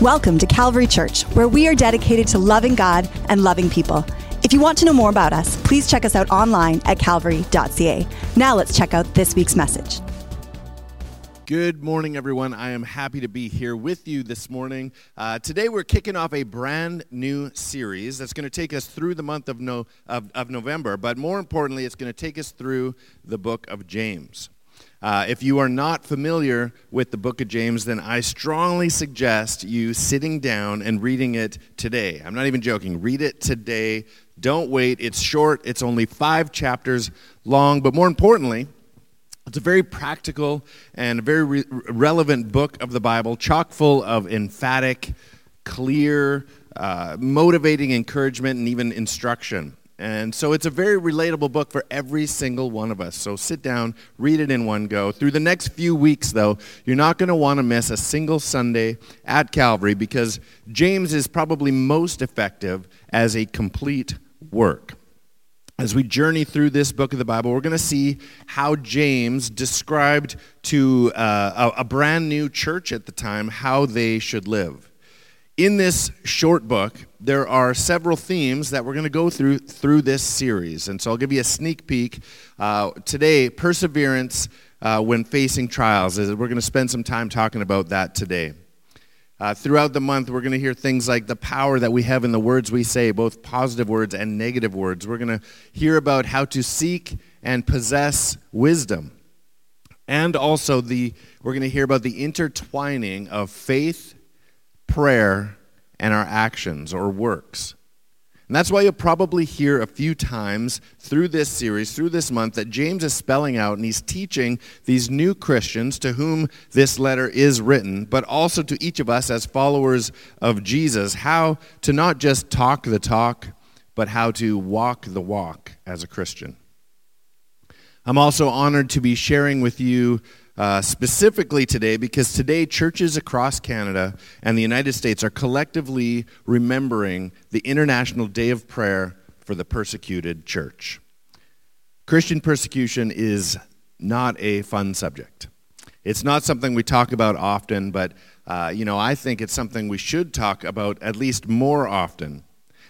Welcome to Calvary Church, where we are dedicated to loving God and loving people. If you want to know more about us, please check us out online at calvary.ca. Now let's check out this week's message. Good morning, everyone. I am happy to be here with you this morning. Uh, today, we're kicking off a brand new series that's going to take us through the month of, no, of, of November, but more importantly, it's going to take us through the book of James. Uh, if you are not familiar with the book of James, then I strongly suggest you sitting down and reading it today. I'm not even joking. Read it today. Don't wait. It's short, it's only five chapters long, but more importantly, it's a very practical and very re- relevant book of the Bible, chock full of emphatic, clear, uh, motivating encouragement, and even instruction. And so it's a very relatable book for every single one of us. So sit down, read it in one go. Through the next few weeks, though, you're not going to want to miss a single Sunday at Calvary because James is probably most effective as a complete work. As we journey through this book of the Bible, we're going to see how James described to uh, a, a brand new church at the time how they should live in this short book, there are several themes that we're going to go through through this series. And so I'll give you a sneak peek. Uh, today, perseverance uh, when facing trials. We're going to spend some time talking about that today. Uh, throughout the month, we're going to hear things like the power that we have in the words we say, both positive words and negative words. We're going to hear about how to seek and possess wisdom. And also, the, we're going to hear about the intertwining of faith prayer, and our actions or works. And that's why you'll probably hear a few times through this series, through this month, that James is spelling out and he's teaching these new Christians to whom this letter is written, but also to each of us as followers of Jesus, how to not just talk the talk, but how to walk the walk as a Christian. I'm also honored to be sharing with you uh, specifically today because today churches across Canada and the United States are collectively remembering the International Day of Prayer for the Persecuted Church. Christian persecution is not a fun subject. It's not something we talk about often, but uh, you know, I think it's something we should talk about at least more often.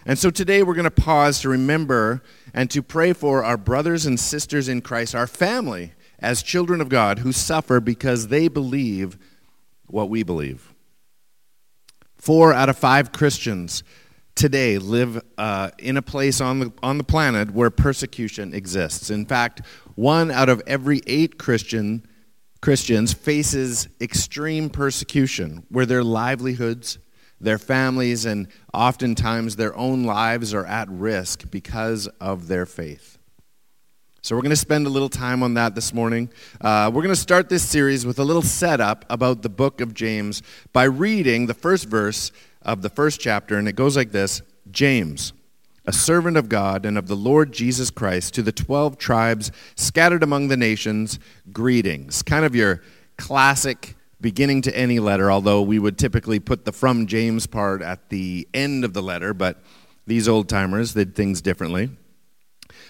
And so today we're going to pause to remember and to pray for our brothers and sisters in Christ, our family as children of God who suffer because they believe what we believe. Four out of five Christians today live uh, in a place on the, on the planet where persecution exists. In fact, one out of every eight Christian, Christians faces extreme persecution where their livelihoods, their families, and oftentimes their own lives are at risk because of their faith. So, we're going to spend a little time on that this morning. Uh, we're going to start this series with a little setup about the book of James by reading the first verse of the first chapter, and it goes like this James, a servant of God and of the Lord Jesus Christ, to the 12 tribes scattered among the nations, greetings. Kind of your classic beginning to any letter, although we would typically put the from James part at the end of the letter, but these old timers did things differently.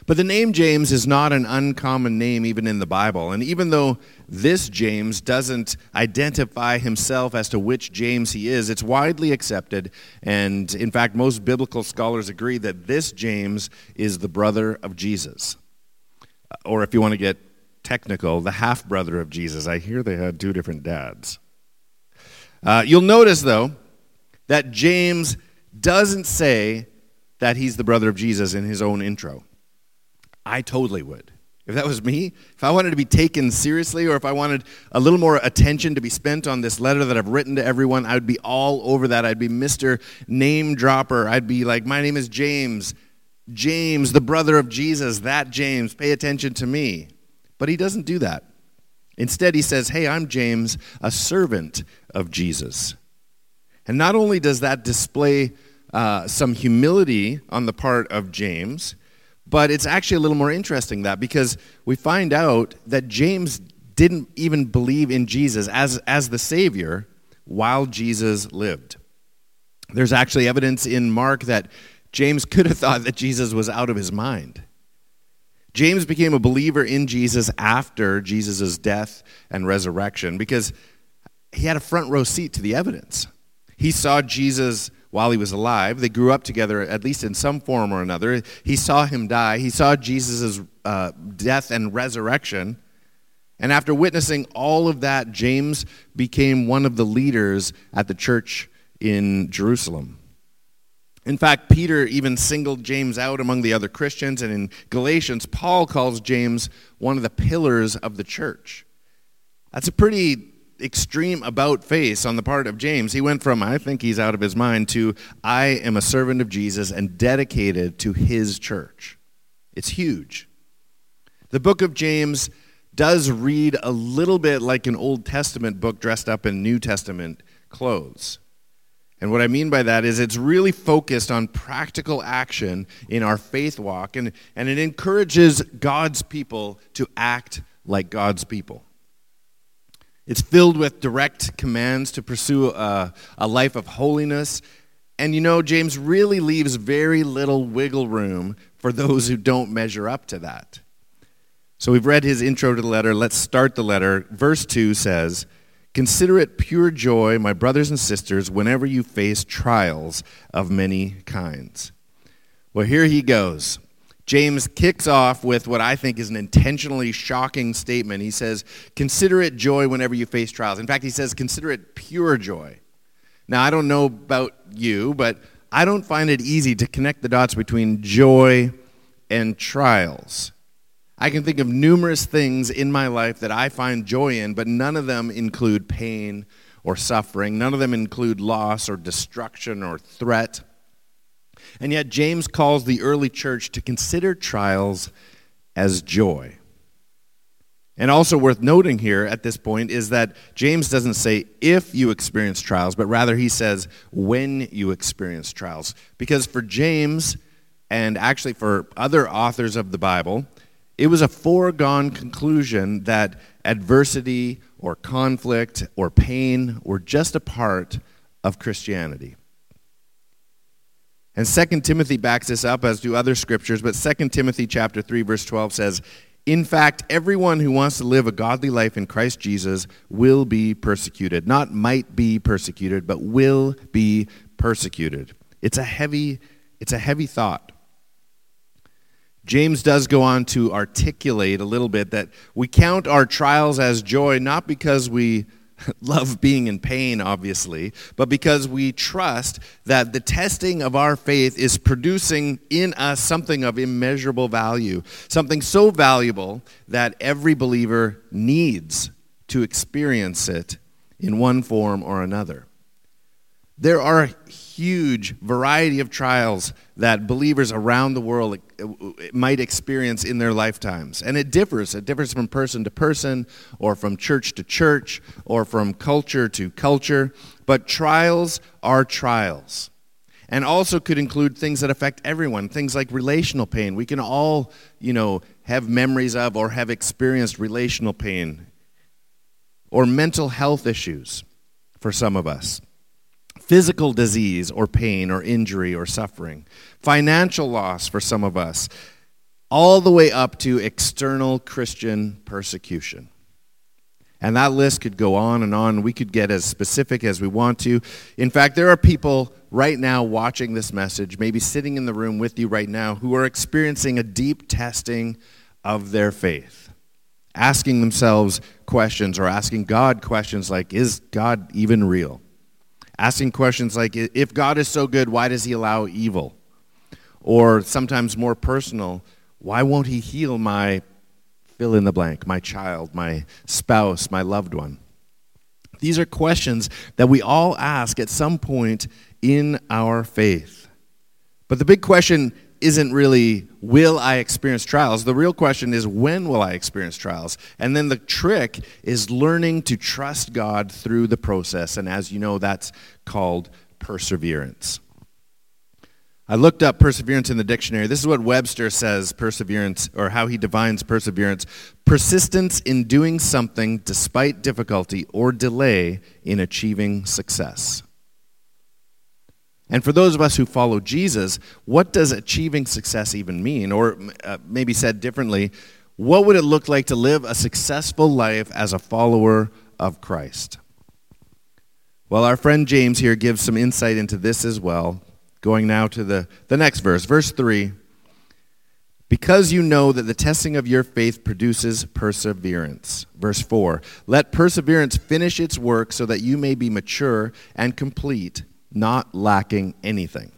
But the name James is not an uncommon name even in the Bible. And even though this James doesn't identify himself as to which James he is, it's widely accepted. And in fact, most biblical scholars agree that this James is the brother of Jesus. Or if you want to get technical, the half brother of Jesus. I hear they had two different dads. Uh, you'll notice, though, that James doesn't say that he's the brother of Jesus in his own intro. I totally would. If that was me, if I wanted to be taken seriously or if I wanted a little more attention to be spent on this letter that I've written to everyone, I would be all over that. I'd be Mr. Name Dropper. I'd be like, my name is James. James, the brother of Jesus, that James, pay attention to me. But he doesn't do that. Instead, he says, Hey, I'm James, a servant of Jesus. And not only does that display uh, some humility on the part of James, but it's actually a little more interesting that because we find out that James didn't even believe in Jesus as, as the Savior while Jesus lived. There's actually evidence in Mark that James could have thought that Jesus was out of his mind. James became a believer in Jesus after Jesus' death and resurrection because he had a front row seat to the evidence. He saw Jesus while he was alive. They grew up together, at least in some form or another. He saw him die. He saw Jesus' uh, death and resurrection. And after witnessing all of that, James became one of the leaders at the church in Jerusalem. In fact, Peter even singled James out among the other Christians, and in Galatians, Paul calls James one of the pillars of the church. That's a pretty extreme about face on the part of James. He went from, I think he's out of his mind, to, I am a servant of Jesus and dedicated to his church. It's huge. The book of James does read a little bit like an Old Testament book dressed up in New Testament clothes. And what I mean by that is it's really focused on practical action in our faith walk, and, and it encourages God's people to act like God's people. It's filled with direct commands to pursue a, a life of holiness. And you know, James really leaves very little wiggle room for those who don't measure up to that. So we've read his intro to the letter. Let's start the letter. Verse 2 says, Consider it pure joy, my brothers and sisters, whenever you face trials of many kinds. Well, here he goes. James kicks off with what I think is an intentionally shocking statement. He says, Consider it joy whenever you face trials. In fact, he says, Consider it pure joy. Now, I don't know about you, but I don't find it easy to connect the dots between joy and trials. I can think of numerous things in my life that I find joy in, but none of them include pain or suffering. None of them include loss or destruction or threat. And yet, James calls the early church to consider trials as joy. And also worth noting here at this point is that James doesn't say if you experience trials, but rather he says when you experience trials. Because for James, and actually for other authors of the Bible, it was a foregone conclusion that adversity or conflict or pain were just a part of Christianity. And 2 Timothy backs this up, as do other scriptures, but 2 Timothy chapter 3, verse 12 says, In fact, everyone who wants to live a godly life in Christ Jesus will be persecuted. Not might be persecuted, but will be persecuted. It's a heavy, it's a heavy thought. James does go on to articulate a little bit that we count our trials as joy not because we love being in pain, obviously, but because we trust that the testing of our faith is producing in us something of immeasurable value, something so valuable that every believer needs to experience it in one form or another. There are huge variety of trials that believers around the world uh, might experience in their lifetimes. And it differs. It differs from person to person, or from church to church, or from culture to culture. But trials are trials. And also could include things that affect everyone, things like relational pain. We can all, you know, have memories of or have experienced relational pain, or mental health issues for some of us physical disease or pain or injury or suffering, financial loss for some of us, all the way up to external Christian persecution. And that list could go on and on. We could get as specific as we want to. In fact, there are people right now watching this message, maybe sitting in the room with you right now, who are experiencing a deep testing of their faith, asking themselves questions or asking God questions like, Is God even real? Asking questions like, if God is so good, why does he allow evil? Or sometimes more personal, why won't he heal my fill in the blank, my child, my spouse, my loved one? These are questions that we all ask at some point in our faith. But the big question isn't really will I experience trials? The real question is when will I experience trials? And then the trick is learning to trust God through the process. And as you know, that's called perseverance. I looked up perseverance in the dictionary. This is what Webster says perseverance, or how he defines perseverance persistence in doing something despite difficulty or delay in achieving success. And for those of us who follow Jesus, what does achieving success even mean? Or uh, maybe said differently, what would it look like to live a successful life as a follower of Christ? Well, our friend James here gives some insight into this as well. Going now to the, the next verse, verse 3. Because you know that the testing of your faith produces perseverance. Verse 4 Let perseverance finish its work so that you may be mature and complete, not lacking anything.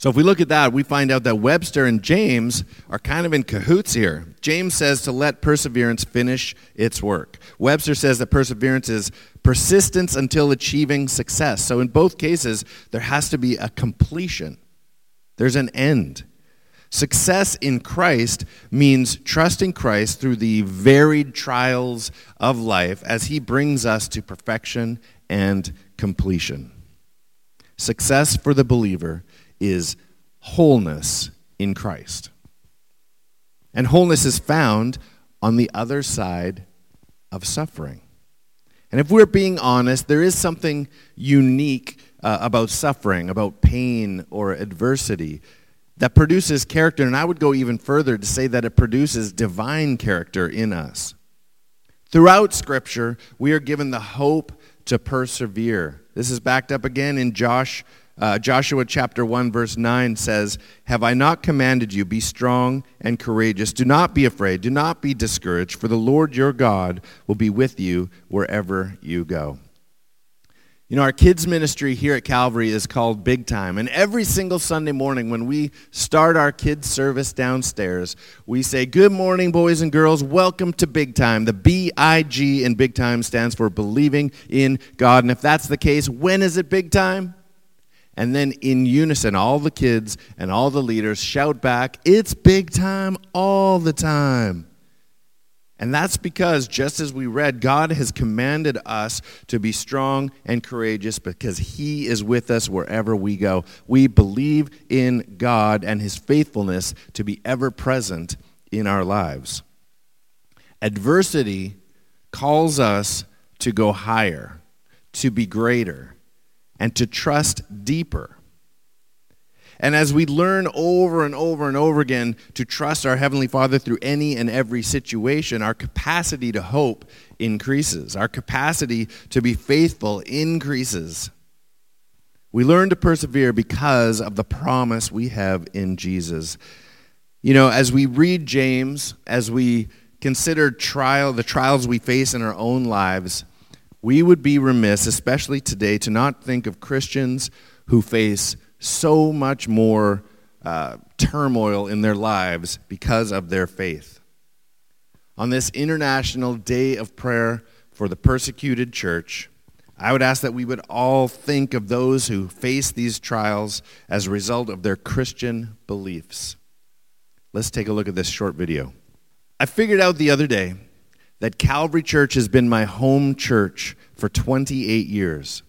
So if we look at that, we find out that Webster and James are kind of in cahoots here. James says to let perseverance finish its work. Webster says that perseverance is persistence until achieving success. So in both cases, there has to be a completion, there's an end. Success in Christ means trusting Christ through the varied trials of life as he brings us to perfection and completion. Success for the believer is wholeness in Christ. And wholeness is found on the other side of suffering. And if we're being honest, there is something unique uh, about suffering, about pain or adversity that produces character, and I would go even further to say that it produces divine character in us. Throughout Scripture, we are given the hope to persevere. This is backed up again in Josh, uh, Joshua chapter 1, verse 9 says, Have I not commanded you, be strong and courageous? Do not be afraid, do not be discouraged, for the Lord your God will be with you wherever you go. You know, our kids' ministry here at Calvary is called Big Time. And every single Sunday morning, when we start our kids' service downstairs, we say, Good morning, boys and girls. Welcome to Big Time. The B I G in Big Time stands for believing in God. And if that's the case, when is it Big Time? And then in unison, all the kids and all the leaders shout back, It's Big Time all the time. And that's because, just as we read, God has commanded us to be strong and courageous because He is with us wherever we go. We believe in God and His faithfulness to be ever present in our lives. Adversity calls us to go higher, to be greater, and to trust deeper. And as we learn over and over and over again to trust our Heavenly Father through any and every situation, our capacity to hope increases. Our capacity to be faithful increases. We learn to persevere because of the promise we have in Jesus. You know, as we read James, as we consider trial, the trials we face in our own lives, we would be remiss, especially today, to not think of Christians who face so much more uh, turmoil in their lives because of their faith. On this International Day of Prayer for the Persecuted Church, I would ask that we would all think of those who face these trials as a result of their Christian beliefs. Let's take a look at this short video. I figured out the other day that Calvary Church has been my home church for 28 years.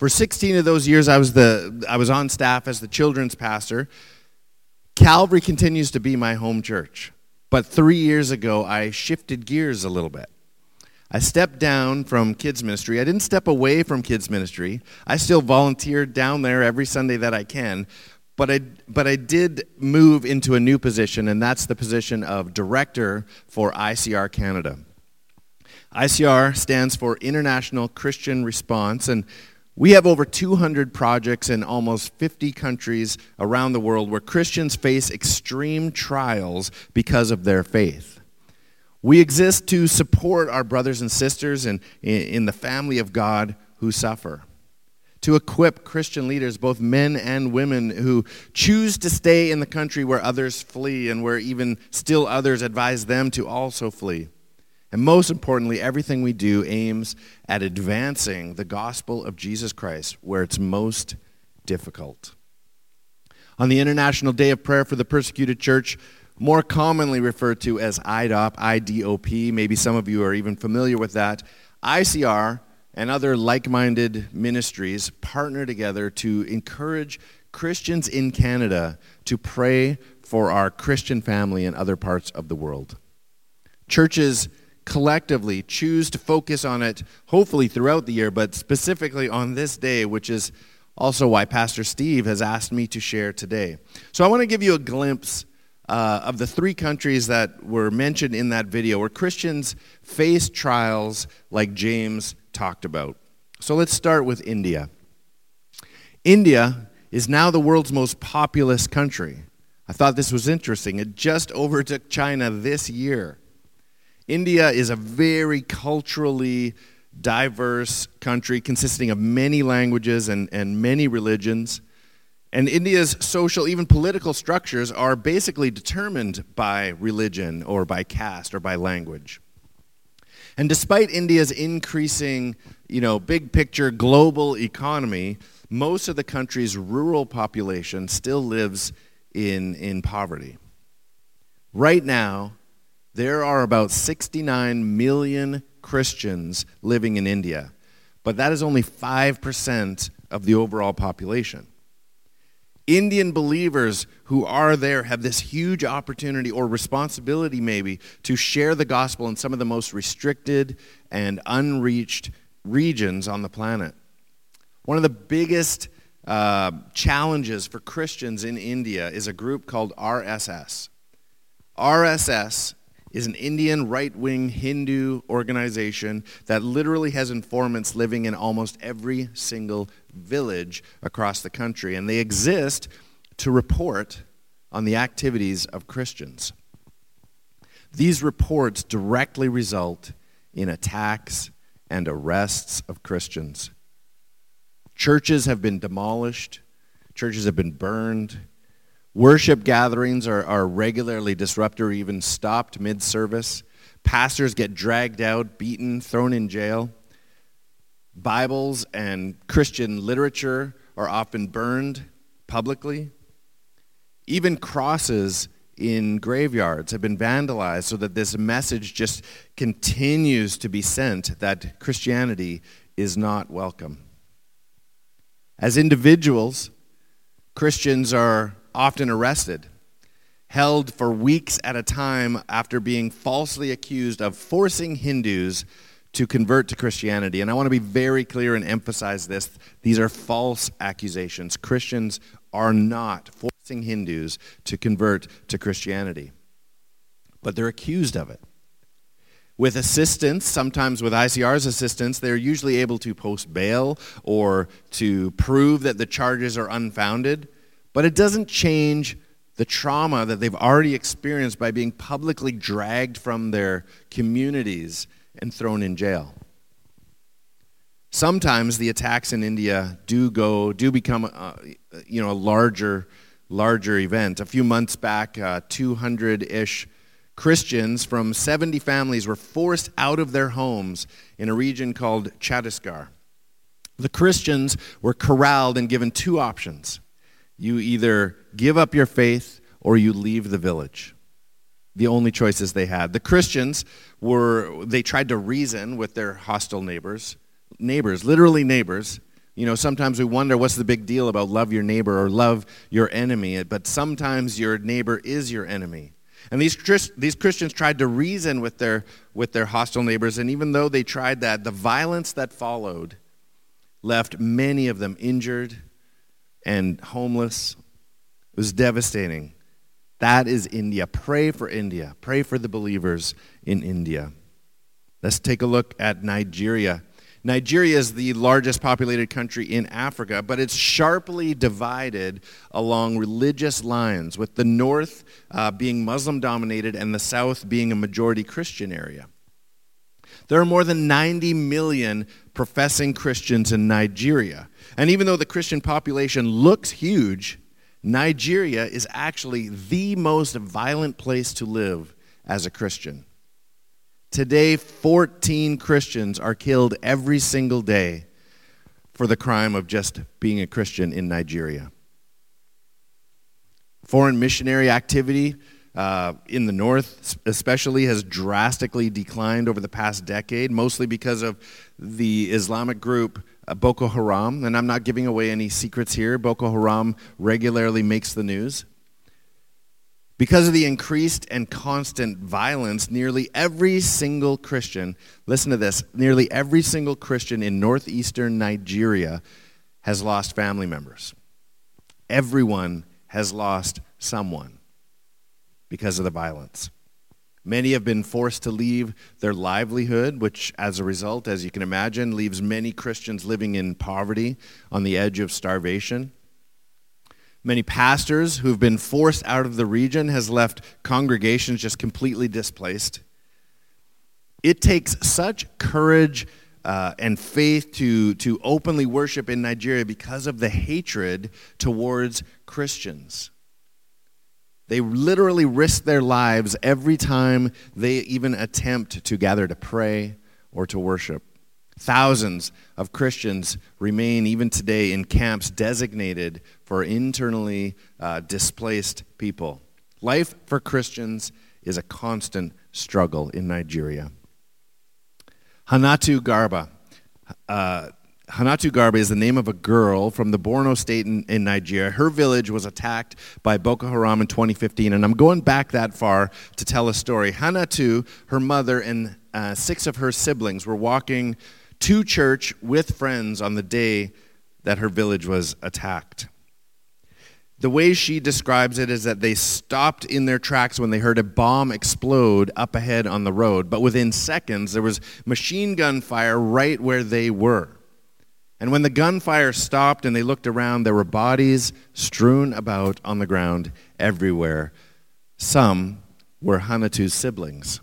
For 16 of those years, I was, the, I was on staff as the children's pastor. Calvary continues to be my home church. But three years ago, I shifted gears a little bit. I stepped down from kids' ministry. I didn't step away from kids' ministry. I still volunteer down there every Sunday that I can. But I, but I did move into a new position, and that's the position of director for ICR Canada. ICR stands for International Christian Response, and we have over 200 projects in almost 50 countries around the world where Christians face extreme trials because of their faith. We exist to support our brothers and sisters in, in the family of God who suffer, to equip Christian leaders, both men and women, who choose to stay in the country where others flee and where even still others advise them to also flee. And most importantly, everything we do aims at advancing the gospel of Jesus Christ where it's most difficult. On the International Day of Prayer for the Persecuted Church, more commonly referred to as IDOP, IDOP, maybe some of you are even familiar with that, ICR and other like minded ministries partner together to encourage Christians in Canada to pray for our Christian family in other parts of the world. Churches collectively choose to focus on it, hopefully throughout the year, but specifically on this day, which is also why Pastor Steve has asked me to share today. So I want to give you a glimpse uh, of the three countries that were mentioned in that video where Christians face trials like James talked about. So let's start with India. India is now the world's most populous country. I thought this was interesting. It just overtook China this year. India is a very culturally diverse country consisting of many languages and, and many religions. And India's social, even political structures are basically determined by religion or by caste or by language. And despite India's increasing, you know, big picture global economy, most of the country's rural population still lives in, in poverty. Right now, there are about 69 million Christians living in India, but that is only 5% of the overall population. Indian believers who are there have this huge opportunity or responsibility, maybe, to share the gospel in some of the most restricted and unreached regions on the planet. One of the biggest uh, challenges for Christians in India is a group called RSS. RSS is an Indian right wing Hindu organization that literally has informants living in almost every single village across the country. And they exist to report on the activities of Christians. These reports directly result in attacks and arrests of Christians. Churches have been demolished, churches have been burned, Worship gatherings are, are regularly disrupted or even stopped mid service. Pastors get dragged out, beaten, thrown in jail. Bibles and Christian literature are often burned publicly. Even crosses in graveyards have been vandalized so that this message just continues to be sent that Christianity is not welcome. As individuals, Christians are often arrested, held for weeks at a time after being falsely accused of forcing Hindus to convert to Christianity. And I want to be very clear and emphasize this. These are false accusations. Christians are not forcing Hindus to convert to Christianity, but they're accused of it. With assistance, sometimes with ICR's assistance, they're usually able to post bail or to prove that the charges are unfounded. But it doesn't change the trauma that they've already experienced by being publicly dragged from their communities and thrown in jail. Sometimes the attacks in India do go do become uh, you know a larger larger event. A few months back, 200-ish uh, Christians from 70 families were forced out of their homes in a region called Chhattisgarh. The Christians were corralled and given two options you either give up your faith or you leave the village. The only choices they had. The Christians were, they tried to reason with their hostile neighbors, neighbors, literally neighbors. You know, sometimes we wonder what's the big deal about love your neighbor or love your enemy, but sometimes your neighbor is your enemy. And these, these Christians tried to reason with their, with their hostile neighbors, and even though they tried that, the violence that followed left many of them injured and homeless. It was devastating. That is India. Pray for India. Pray for the believers in India. Let's take a look at Nigeria. Nigeria is the largest populated country in Africa, but it's sharply divided along religious lines, with the north uh, being Muslim dominated and the south being a majority Christian area. There are more than 90 million professing Christians in Nigeria. And even though the Christian population looks huge, Nigeria is actually the most violent place to live as a Christian. Today, 14 Christians are killed every single day for the crime of just being a Christian in Nigeria. Foreign missionary activity uh, in the north, especially, has drastically declined over the past decade, mostly because of the Islamic group uh, Boko Haram. And I'm not giving away any secrets here. Boko Haram regularly makes the news. Because of the increased and constant violence, nearly every single Christian, listen to this, nearly every single Christian in northeastern Nigeria has lost family members. Everyone has lost someone because of the violence. Many have been forced to leave their livelihood, which, as a result, as you can imagine, leaves many Christians living in poverty on the edge of starvation. Many pastors who've been forced out of the region has left congregations just completely displaced. It takes such courage uh, and faith to, to openly worship in Nigeria because of the hatred towards Christians. They literally risk their lives every time they even attempt to gather to pray or to worship. Thousands of Christians remain even today in camps designated for internally uh, displaced people. Life for Christians is a constant struggle in Nigeria. Hanatu Garba. Uh, Hanatu Garba is the name of a girl from the Borno state in, in, Nigeria. Her village was attacked by Boko Haram in 2015, and I'm going back that far to tell a story. Hanatu, her mother, and uh, six of her siblings were walking to church with friends on the day that her village was attacked. The way she describes it is that they stopped in their tracks when they heard a bomb explode up ahead on the road, but within seconds there was machine gun fire right where they were. And when the gunfire stopped and they looked around, there were bodies strewn about on the ground everywhere. Some were Hanatu's siblings.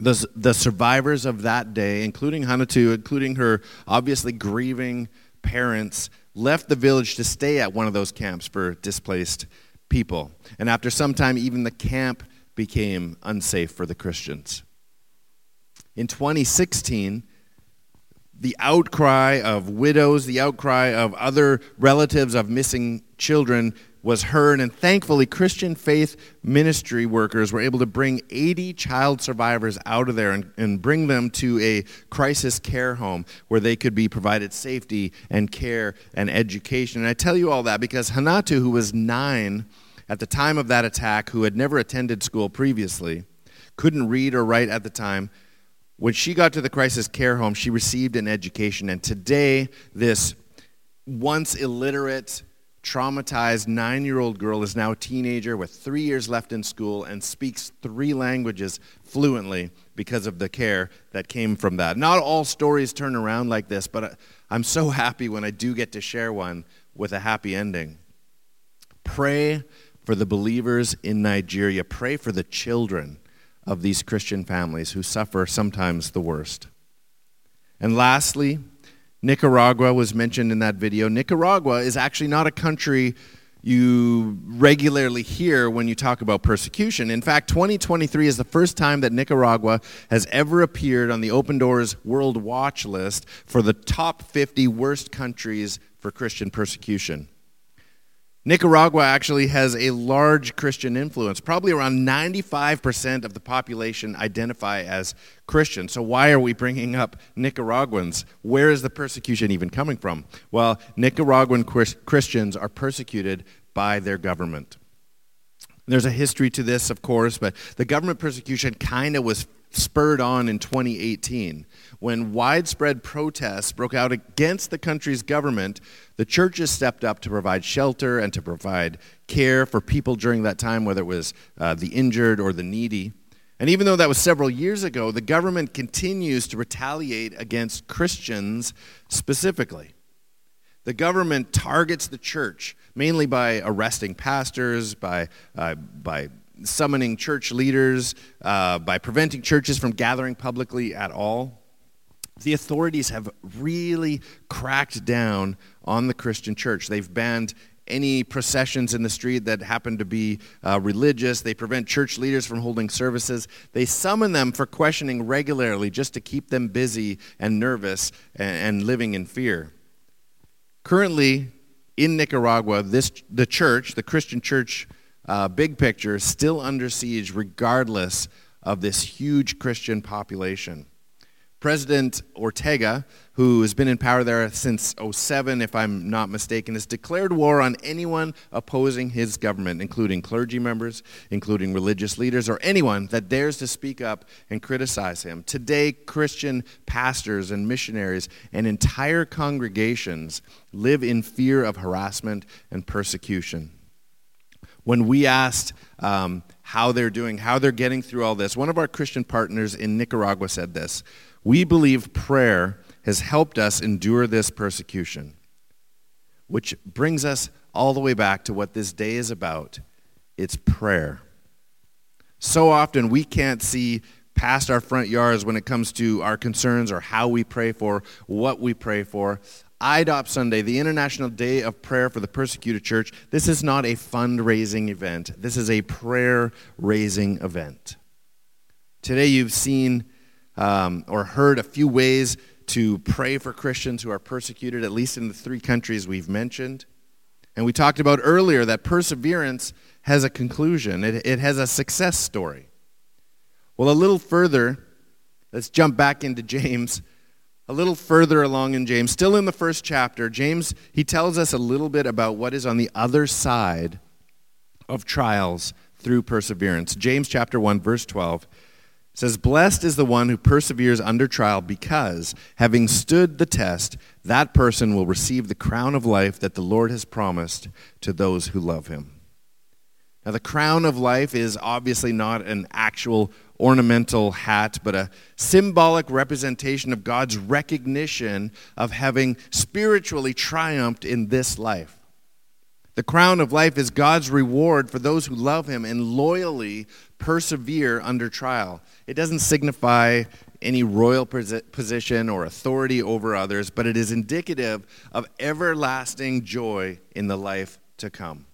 The, the survivors of that day, including Hanatu, including her obviously grieving parents, left the village to stay at one of those camps for displaced people. And after some time, even the camp became unsafe for the Christians. In 2016, the outcry of widows, the outcry of other relatives of missing children was heard, and thankfully, Christian faith ministry workers were able to bring 80 child survivors out of there and, and bring them to a crisis care home where they could be provided safety and care and education. And I tell you all that because Hanatu, who was nine at the time of that attack, who had never attended school previously, couldn't read or write at the time, when she got to the crisis care home, she received an education. And today, this once illiterate, traumatized nine year old girl is now a teenager with three years left in school and speaks three languages fluently because of the care that came from that. Not all stories turn around like this, but I'm so happy when I do get to share one with a happy ending. Pray for the believers in Nigeria, pray for the children of these Christian families who suffer sometimes the worst. And lastly, Nicaragua was mentioned in that video. Nicaragua is actually not a country you regularly hear when you talk about persecution. In fact, 2023 is the first time that Nicaragua has ever appeared on the Open Doors World Watch list for the top 50 worst countries for Christian persecution. Nicaragua actually has a large Christian influence. Probably around 95% of the population identify as Christian. So, why are we bringing up Nicaraguans? Where is the persecution even coming from? Well, Nicaraguan Christians are persecuted by their government. There's a history to this, of course, but the government persecution kind of was spurred on in 2018 when widespread protests broke out against the country's government, the churches stepped up to provide shelter and to provide care for people during that time, whether it was uh, the injured or the needy. And even though that was several years ago, the government continues to retaliate against Christians specifically. The government targets the church mainly by arresting pastors, by, uh, by summoning church leaders, uh, by preventing churches from gathering publicly at all the authorities have really cracked down on the Christian church. They've banned any processions in the street that happen to be uh, religious. They prevent church leaders from holding services. They summon them for questioning regularly just to keep them busy and nervous and, and living in fear. Currently, in Nicaragua, this, the church, the Christian church, uh, big picture, still under siege regardless of this huge Christian population. President Ortega, who has been in power there since 07, if I'm not mistaken, has declared war on anyone opposing his government, including clergy members, including religious leaders, or anyone that dares to speak up and criticize him. Today, Christian pastors and missionaries and entire congregations live in fear of harassment and persecution. When we asked um, how they're doing, how they're getting through all this, one of our Christian partners in Nicaragua said this We believe prayer has helped us endure this persecution, which brings us all the way back to what this day is about it's prayer. So often we can't see past our front yards when it comes to our concerns or how we pray for, what we pray for. IDOP Sunday, the International Day of Prayer for the Persecuted Church, this is not a fundraising event. This is a prayer raising event. Today you've seen um, or heard a few ways to pray for Christians who are persecuted, at least in the three countries we've mentioned. And we talked about earlier that perseverance has a conclusion, it, it has a success story. Well, a little further, let's jump back into James. A little further along in James, still in the first chapter, James, he tells us a little bit about what is on the other side of trials through perseverance. James chapter 1 verse 12 says, "Blessed is the one who perseveres under trial because having stood the test, that person will receive the crown of life that the Lord has promised to those who love him." Now, the crown of life is obviously not an actual ornamental hat, but a symbolic representation of God's recognition of having spiritually triumphed in this life. The crown of life is God's reward for those who love Him and loyally persevere under trial. It doesn't signify any royal position or authority over others, but it is indicative of everlasting joy in the life to come.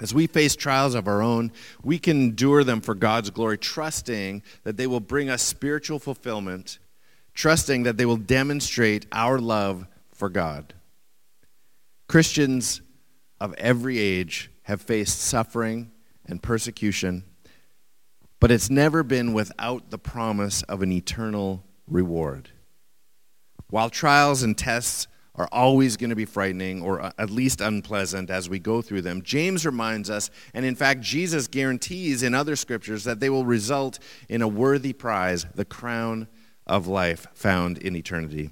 As we face trials of our own, we can endure them for God's glory, trusting that they will bring us spiritual fulfillment, trusting that they will demonstrate our love for God. Christians of every age have faced suffering and persecution, but it's never been without the promise of an eternal reward. While trials and tests are always going to be frightening or uh, at least unpleasant as we go through them. James reminds us, and in fact, Jesus guarantees in other scriptures that they will result in a worthy prize, the crown of life found in eternity.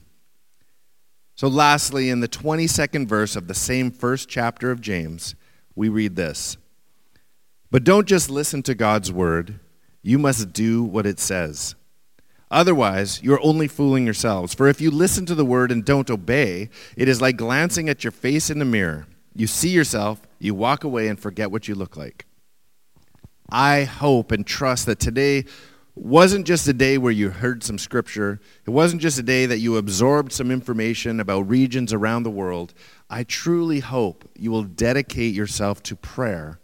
So, lastly, in the 22nd verse of the same first chapter of James, we read this But don't just listen to God's word, you must do what it says. Otherwise, you're only fooling yourselves. For if you listen to the word and don't obey, it is like glancing at your face in the mirror. You see yourself, you walk away, and forget what you look like. I hope and trust that today wasn't just a day where you heard some scripture, it wasn't just a day that you absorbed some information about regions around the world. I truly hope you will dedicate yourself to prayer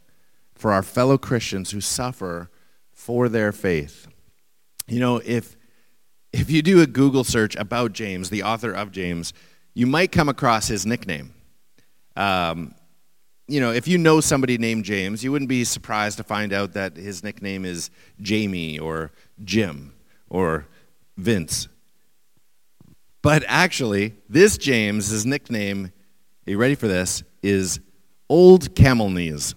for our fellow Christians who suffer for their faith. You know, if if you do a Google search about James, the author of James, you might come across his nickname. Um, you know, if you know somebody named James, you wouldn't be surprised to find out that his nickname is Jamie or Jim or Vince. But actually, this James, his nickname, are you ready for this, is Old Camel Knees.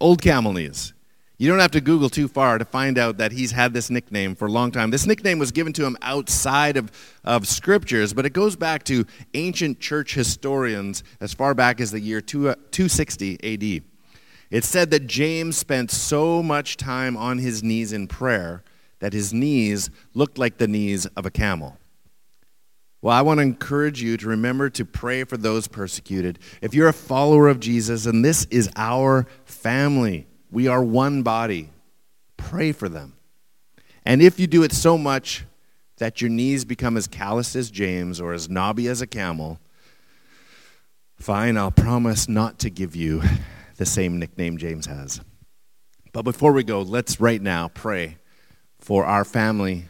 Old Camel Knees. You don't have to Google too far to find out that he's had this nickname for a long time. This nickname was given to him outside of, of scriptures, but it goes back to ancient church historians as far back as the year 260 uh, AD. It said that James spent so much time on his knees in prayer that his knees looked like the knees of a camel. Well, I want to encourage you to remember to pray for those persecuted. If you're a follower of Jesus, and this is our family, we are one body. Pray for them. And if you do it so much that your knees become as calloused as James or as knobby as a camel, fine, I'll promise not to give you the same nickname James has. But before we go, let's right now pray for our family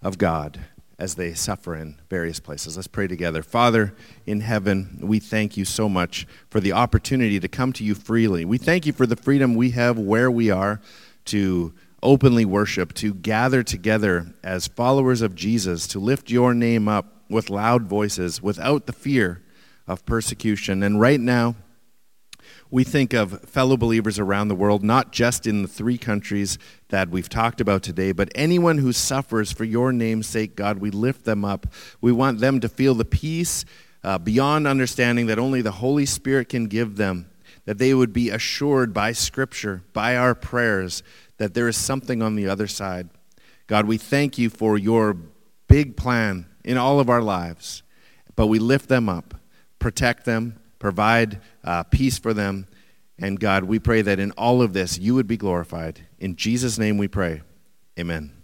of God as they suffer in various places. Let's pray together. Father in heaven, we thank you so much for the opportunity to come to you freely. We thank you for the freedom we have where we are to openly worship, to gather together as followers of Jesus, to lift your name up with loud voices without the fear of persecution. And right now, we think of fellow believers around the world, not just in the three countries that we've talked about today, but anyone who suffers for your name's sake, God, we lift them up. We want them to feel the peace uh, beyond understanding that only the Holy Spirit can give them, that they would be assured by Scripture, by our prayers, that there is something on the other side. God, we thank you for your big plan in all of our lives, but we lift them up, protect them, provide uh, peace for them. And God, we pray that in all of this, you would be glorified. In Jesus' name we pray. Amen.